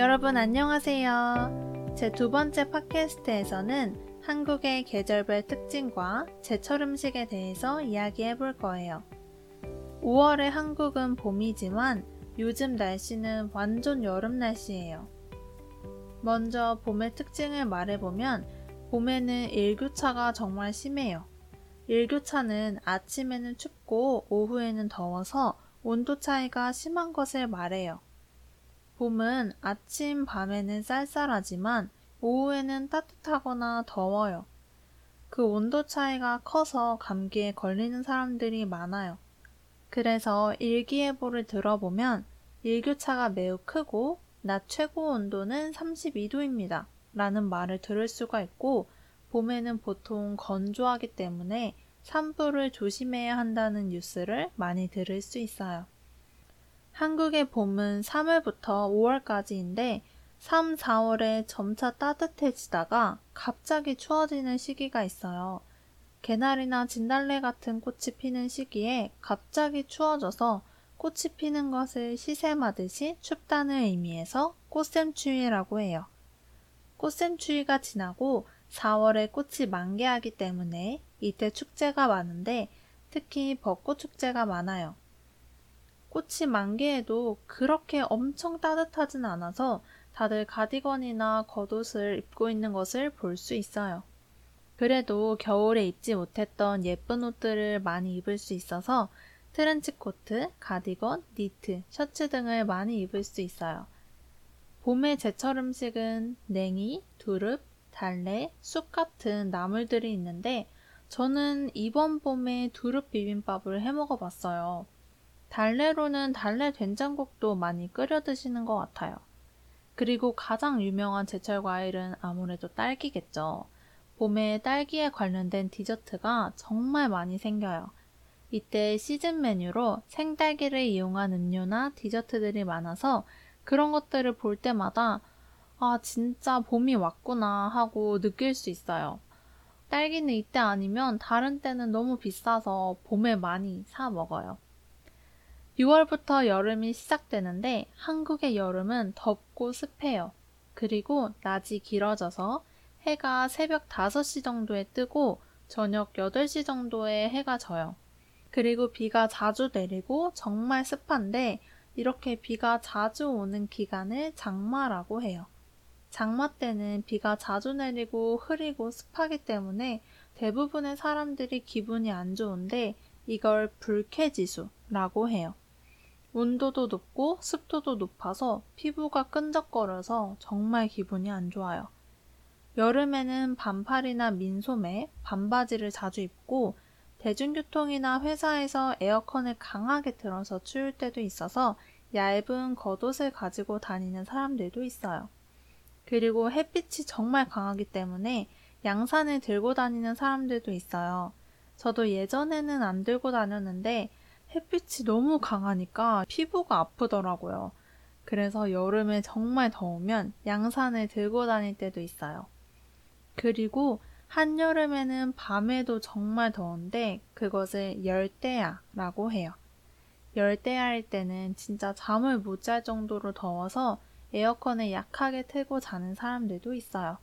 여러분 안녕하세요. 제 두 번째 팟캐스트에서는 한국의 계절별 특징과 제철 음식에 대해서 이야기해 볼 거예요. 5월의 한국은 봄이지만 요즘 날씨는 완전 여름 날씨예요. 먼저 봄의 특징을 말해보면 봄에는 일교차가 정말 심해요. 일교차는 아침에는 춥고 오후에는 더워서 온도 차이가 심한 것을 말해요. 봄은 아침, 밤에는 쌀쌀하지만 오후에는 따뜻하거나 더워요. 그 온도 차이가 커서 감기에 걸리는 사람들이 많아요. 그래서 일기예보를 들어보면 일교차가 매우 크고 낮 최고 온도는 32도입니다. 라는 말을 들을 수가 있고 봄에는 보통 건조하기 때문에 산불을 조심해야 한다는 뉴스를 많이 들을 수 있어요. 한국의 봄은 3월부터 5월까지인데 3, 4월에 점차 따뜻해지다가 갑자기 추워지는 시기가 있어요. 개나리나 진달래 같은 꽃이 피는 시기에 갑자기 추워져서 꽃이 피는 것을 시샘하듯이 춥다는 의미에서 꽃샘추위라고 해요. 꽃샘추위가 지나고 4월에 꽃이 만개하기 때문에 이때 축제가 많은데 특히 벚꽃 축제가 많아요. 꽃이 만개해도 그렇게 엄청 따뜻하진 않아서 다들 가디건이나 겉옷을 입고 있는 것을 볼 수 있어요. 그래도 겨울에 입지 못했던 예쁜 옷들을 많이 입을 수 있어서 트렌치 코트, 가디건, 니트, 셔츠 등을 많이 입을 수 있어요. 봄의 제철 음식은 냉이, 두릅, 달래, 쑥 같은 나물들이 있는데 저는 이번 봄에 두릅 비빔밥을 해 먹어 봤어요. 달래로는 달래 된장국도 많이 끓여 드시는 것 같아요. 그리고 가장 유명한 제철 과일은 아무래도 딸기겠죠. 봄에 딸기에 관련된 디저트가 정말 많이 생겨요. 이때 시즌 메뉴로 생딸기를 이용한 음료나 디저트들이 많아서 그런 것들을 볼 때마다 아, 진짜 봄이 왔구나 하고 느낄 수 있어요. 딸기는 이때 아니면 다른 때는 너무 비싸서 봄에 많이 사 먹어요. 6월부터 여름이 시작되는데 한국의 여름은 덥고 습해요. 그리고 낮이 길어져서 해가 새벽 5시 정도에 뜨고 저녁 8시 정도에 해가 져요. 그리고 비가 자주 내리고 정말 습한데 이렇게 비가 자주 오는 기간을 장마라고 해요. 장마 때는 비가 자주 내리고 흐리고 습하기 때문에 대부분의 사람들이 기분이 안 좋은데 이걸 불쾌지수라고 해요. 온도도 높고 습도도 높아서 피부가 끈적거려서 정말 기분이 안 좋아요. 여름에는 반팔이나 민소매, 반바지를 자주 입고 대중교통이나 회사에서 에어컨을 강하게 틀어서 추울 때도 있어서 얇은 겉옷을 가지고 다니는 사람들도 있어요. 그리고 햇빛이 정말 강하기 때문에 양산을 들고 다니는 사람들도 있어요. 저도 예전에는 안 들고 다녔는데 햇빛이 너무 강하니까 피부가 아프더라고요. 그래서 여름에 정말 더우면 양산을 들고 다닐 때도 있어요. 그리고 한여름에는 밤에도 정말 더운데 그것을 열대야라고 해요. 열대야일 때는 진짜 잠을 못 잘 정도로 더워서 에어컨을 약하게 틀고 자는 사람들도 있어요.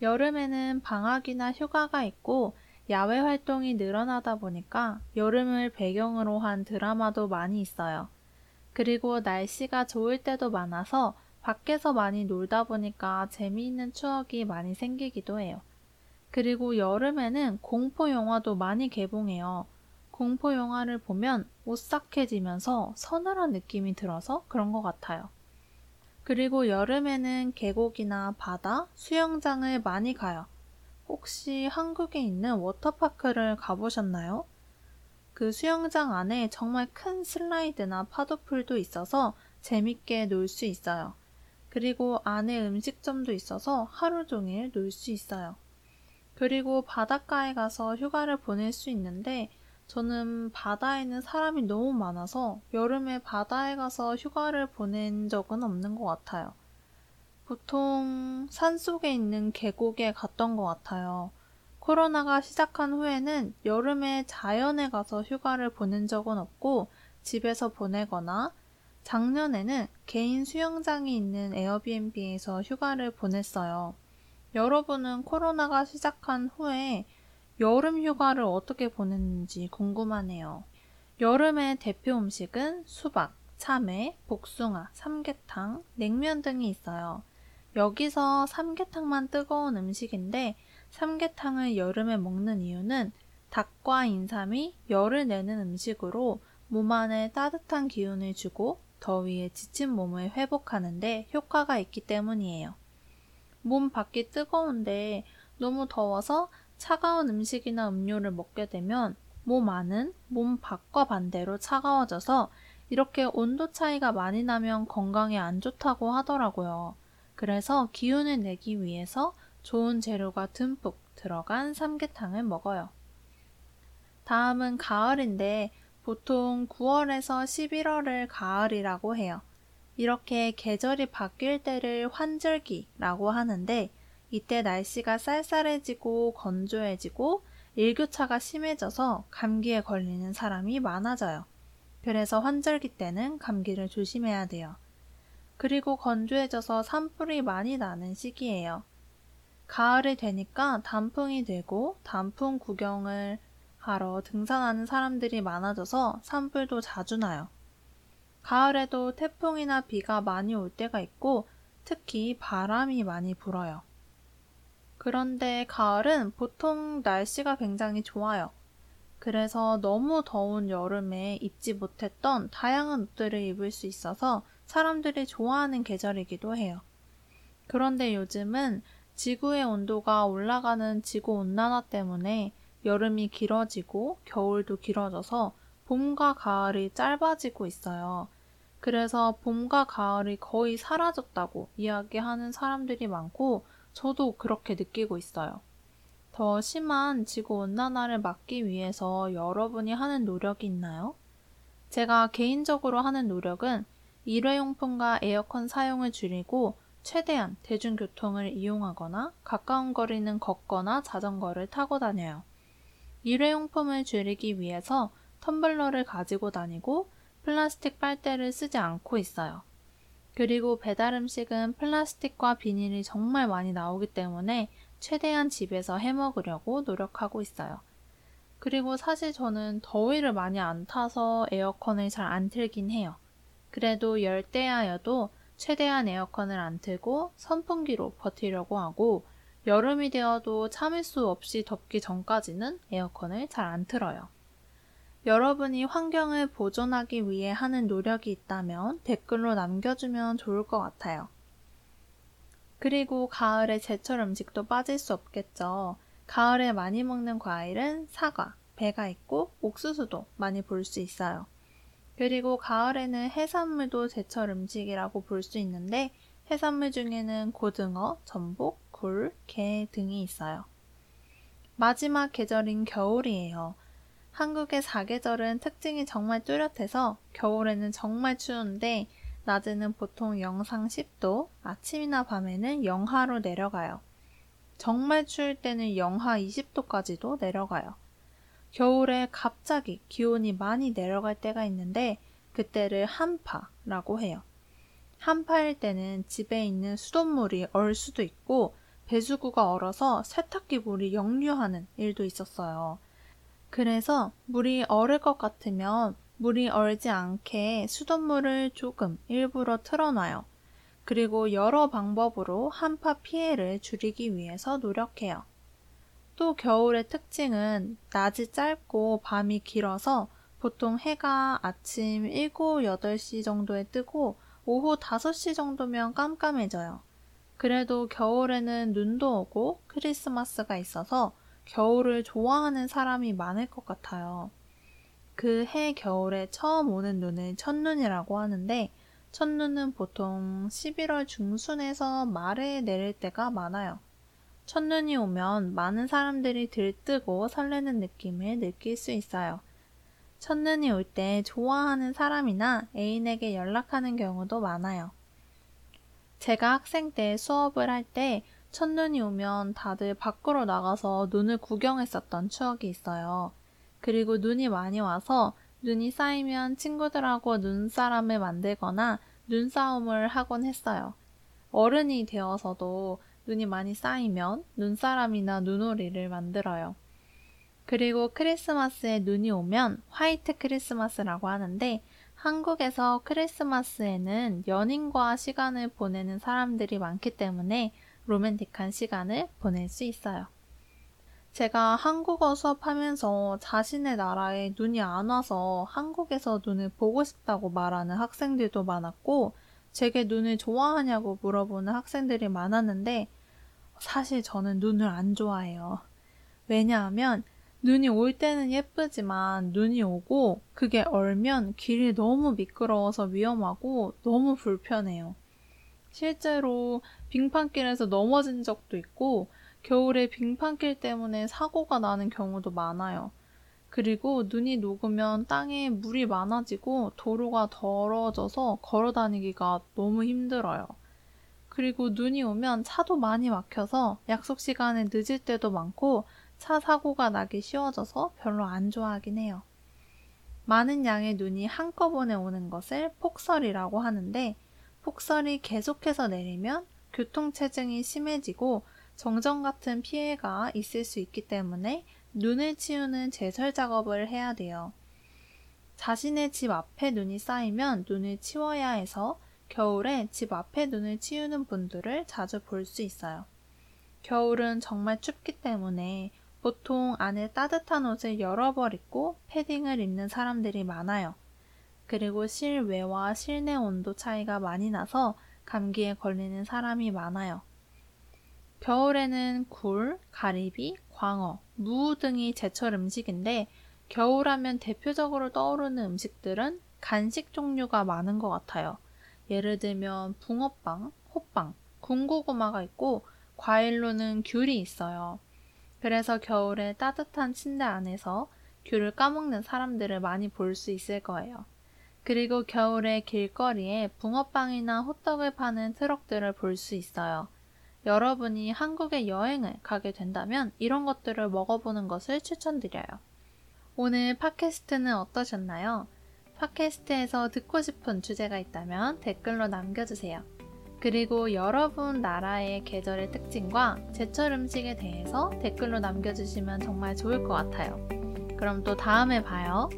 여름에는 방학이나 휴가가 있고 야외 활동이 늘어나다 보니까 여름을 배경으로 한 드라마도 많이 있어요. 그리고 날씨가 좋을 때도 많아서 밖에서 많이 놀다 보니까 재미있는 추억이 많이 생기기도 해요. 그리고 여름에는 공포 영화도 많이 개봉해요. 공포 영화를 보면 오싹해지면서 서늘한 느낌이 들어서 그런 것 같아요. 그리고 여름에는 계곡이나 바다, 수영장을 많이 가요. 혹시 한국에 있는 워터파크를 가보셨나요? 그 수영장 안에 정말 큰 슬라이드나 파도풀도 있어서 재밌게 놀 수 있어요. 그리고 안에 음식점도 있어서 하루 종일 놀 수 있어요. 그리고 바닷가에 가서 휴가를 보낼 수 있는데 저는 바다에는 사람이 너무 많아서 여름에 바다에 가서 휴가를 보낸 적은 없는 것 같아요. 보통 산 속에 있는 계곡에 갔던 것 같아요. 코로나가 시작한 후에는 여름에 자연에 가서 휴가를 보낸 적은 없고 집에서 보내거나 작년에는 개인 수영장이 있는 에어비앤비에서 휴가를 보냈어요. 여러분은 코로나가 시작한 후에 여름 휴가를 어떻게 보냈는지 궁금하네요. 여름의 대표 음식은 수박, 참외, 복숭아, 삼계탕, 냉면 등이 있어요. 여기서 삼계탕만 뜨거운 음식인데 삼계탕을 여름에 먹는 이유는 닭과 인삼이 열을 내는 음식으로 몸 안에 따뜻한 기운을 주고 더위에 지친 몸을 회복하는데 효과가 있기 때문이에요. 몸 밖이 뜨거운데 너무 더워서 차가운 음식이나 음료를 먹게 되면 몸 안은 몸 밖과 반대로 차가워져서 이렇게 온도 차이가 많이 나면 건강에 안 좋다고 하더라고요. 그래서 기운을 내기 위해서 좋은 재료가 듬뿍 들어간 삼계탕을 먹어요. 다음은 가을인데 보통 9월에서 11월을 가을이라고 해요. 이렇게 계절이 바뀔 때를 환절기라고 하는데 이때 날씨가 쌀쌀해지고 건조해지고 일교차가 심해져서 감기에 걸리는 사람이 많아져요. 그래서 환절기 때는 감기를 조심해야 돼요. 그리고 건조해져서 산불이 많이 나는 시기예요. 가을이 되니까 단풍이 되고 단풍 구경을 하러 등산하는 사람들이 많아져서 산불도 자주 나요. 가을에도 태풍이나 비가 많이 올 때가 있고 특히 바람이 많이 불어요. 그런데 가을은 보통 날씨가 굉장히 좋아요. 그래서 너무 더운 여름에 입지 못했던 다양한 옷들을 입을 수 있어서 사람들이 좋아하는 계절이기도 해요. 그런데 요즘은 지구의 온도가 올라가는 지구 온난화 때문에 여름이 길어지고 겨울도 길어져서 봄과 가을이 짧아지고 있어요. 그래서 봄과 가을이 거의 사라졌다고 이야기하는 사람들이 많고 저도 그렇게 느끼고 있어요. 더 심한 지구 온난화를 막기 위해서 여러분이 하는 노력이 있나요? 제가 개인적으로 하는 노력은 일회용품과 에어컨 사용을 줄이고 최대한 대중교통을 이용하거나 가까운 거리는 걷거나 자전거를 타고 다녀요. 일회용품을 줄이기 위해서 텀블러를 가지고 다니고 플라스틱 빨대를 쓰지 않고 있어요. 그리고 배달 음식은 플라스틱과 비닐이 정말 많이 나오기 때문에 최대한 집에서 해 먹으려고 노력하고 있어요. 그리고 사실 저는 더위를 많이 안 타서 에어컨을 잘 안 틀긴 해요. 그래도 열대야여도 최대한 에어컨을 안 틀고 선풍기로 버티려고 하고 여름이 되어도 참을 수 없이 덥기 전까지는 에어컨을 잘 안 틀어요. 여러분이 환경을 보존하기 위해 하는 노력이 있다면 댓글로 남겨주면 좋을 것 같아요. 그리고 가을에 제철 음식도 빠질 수 없겠죠. 가을에 많이 먹는 과일은 사과, 배가 있고 옥수수도 많이 볼 수 있어요. 그리고 가을에는 해산물도 제철 음식이라고 볼 수 있는데 해산물 중에는 고등어, 전복, 굴, 게 등이 있어요. 마지막 계절인 겨울이에요. 한국의 사계절은 특징이 정말 뚜렷해서 겨울에는 정말 추운데 낮에는 보통 영상 10도, 아침이나 밤에는 영하로 내려가요. 정말 추울 때는 영하 20도까지도 내려가요. 겨울에 갑자기 기온이 많이 내려갈 때가 있는데 그때를 한파라고 해요. 한파일 때는 집에 있는 수돗물이 얼 수도 있고 배수구가 얼어서 세탁기 물이 역류하는 일도 있었어요. 그래서 물이 얼을 것 같으면 물이 얼지 않게 수돗물을 조금 일부러 틀어놔요. 그리고 여러 방법으로 한파 피해를 줄이기 위해서 노력해요. 또 겨울의 특징은 낮이 짧고 밤이 길어서 보통 해가 아침 7, 8시 정도에 뜨고 오후 5시 정도면 깜깜해져요. 그래도 겨울에는 눈도 오고 크리스마스가 있어서 겨울을 좋아하는 사람이 많을 것 같아요. 그 해 겨울에 처음 오는 눈을 첫눈이라고 하는데 첫눈은 보통 11월 중순에서 말에 내릴 때가 많아요. 첫눈이 오면 많은 사람들이 들뜨고 설레는 느낌을 느낄 수 있어요. 첫눈이 올 때 좋아하는 사람이나 애인에게 연락하는 경우도 많아요. 제가 학생 때 수업을 할 때 첫눈이 오면 다들 밖으로 나가서 눈을 구경했었던 추억이 있어요. 그리고 눈이 많이 와서 눈이 쌓이면 친구들하고 눈사람을 만들거나 눈싸움을 하곤 했어요. 어른이 되어서도 눈이 많이 쌓이면 눈사람이나 눈오리를 만들어요. 그리고 크리스마스에 눈이 오면 화이트 크리스마스라고 하는데 한국에서 크리스마스에는 연인과 시간을 보내는 사람들이 많기 때문에 로맨틱한 시간을 보낼 수 있어요. 제가 한국어 수업하면서 자신의 나라에 눈이 안 와서 한국에서 눈을 보고 싶다고 말하는 학생들도 많았고, 제게 눈을 좋아하냐고 물어보는 학생들이 많았는데, 사실 저는 눈을 안 좋아해요. 왜냐하면 눈이 올 때는 예쁘지만 눈이 오고 그게 얼면 길이 너무 미끄러워서 위험하고 너무 불편해요. 실제로 빙판길에서 넘어진 적도 있고 겨울에 빙판길 때문에 사고가 나는 경우도 많아요. 그리고 눈이 녹으면 땅에 물이 많아지고 도로가 더러워져서 걸어 다니기가 너무 힘들어요. 그리고 눈이 오면 차도 많이 막혀서 약속 시간에 늦을 때도 많고 차 사고가 나기 쉬워져서 별로 안 좋아하긴 해요. 많은 양의 눈이 한꺼번에 오는 것을 폭설이라고 하는데 폭설이 계속해서 내리면 교통체증이 심해지고 정전 같은 피해가 있을 수 있기 때문에 눈을 치우는 제설 작업을 해야 돼요. 자신의 집 앞에 눈이 쌓이면 눈을 치워야 해서 겨울에 집 앞에 눈을 치우는 분들을 자주 볼 수 있어요. 겨울은 정말 춥기 때문에 보통 안에 따뜻한 옷을 여러 벌 입고 패딩을 입는 사람들이 많아요. 그리고 실외와 실내 온도 차이가 많이 나서 감기에 걸리는 사람이 많아요. 겨울에는 굴, 가리비, 광어, 무 등이 제철 음식인데 겨울하면 대표적으로 떠오르는 음식들은 간식 종류가 많은 것 같아요. 예를 들면 붕어빵, 호빵, 군고구마가 있고 과일로는 귤이 있어요. 그래서 겨울에 따뜻한 침대 안에서 귤을 까먹는 사람들을 많이 볼 수 있을 거예요. 그리고 겨울에 길거리에 붕어빵이나 호떡을 파는 트럭들을 볼 수 있어요. 여러분이 한국에 여행을 가게 된다면 이런 것들을 먹어보는 것을 추천드려요. 오늘 팟캐스트는 어떠셨나요? 팟캐스트에서 듣고 싶은 주제가 있다면 댓글로 남겨주세요. 그리고 여러분 나라의 계절의 특징과 제철 음식에 대해서 댓글로 남겨주시면 정말 좋을 것 같아요. 그럼 또 다음에 봐요.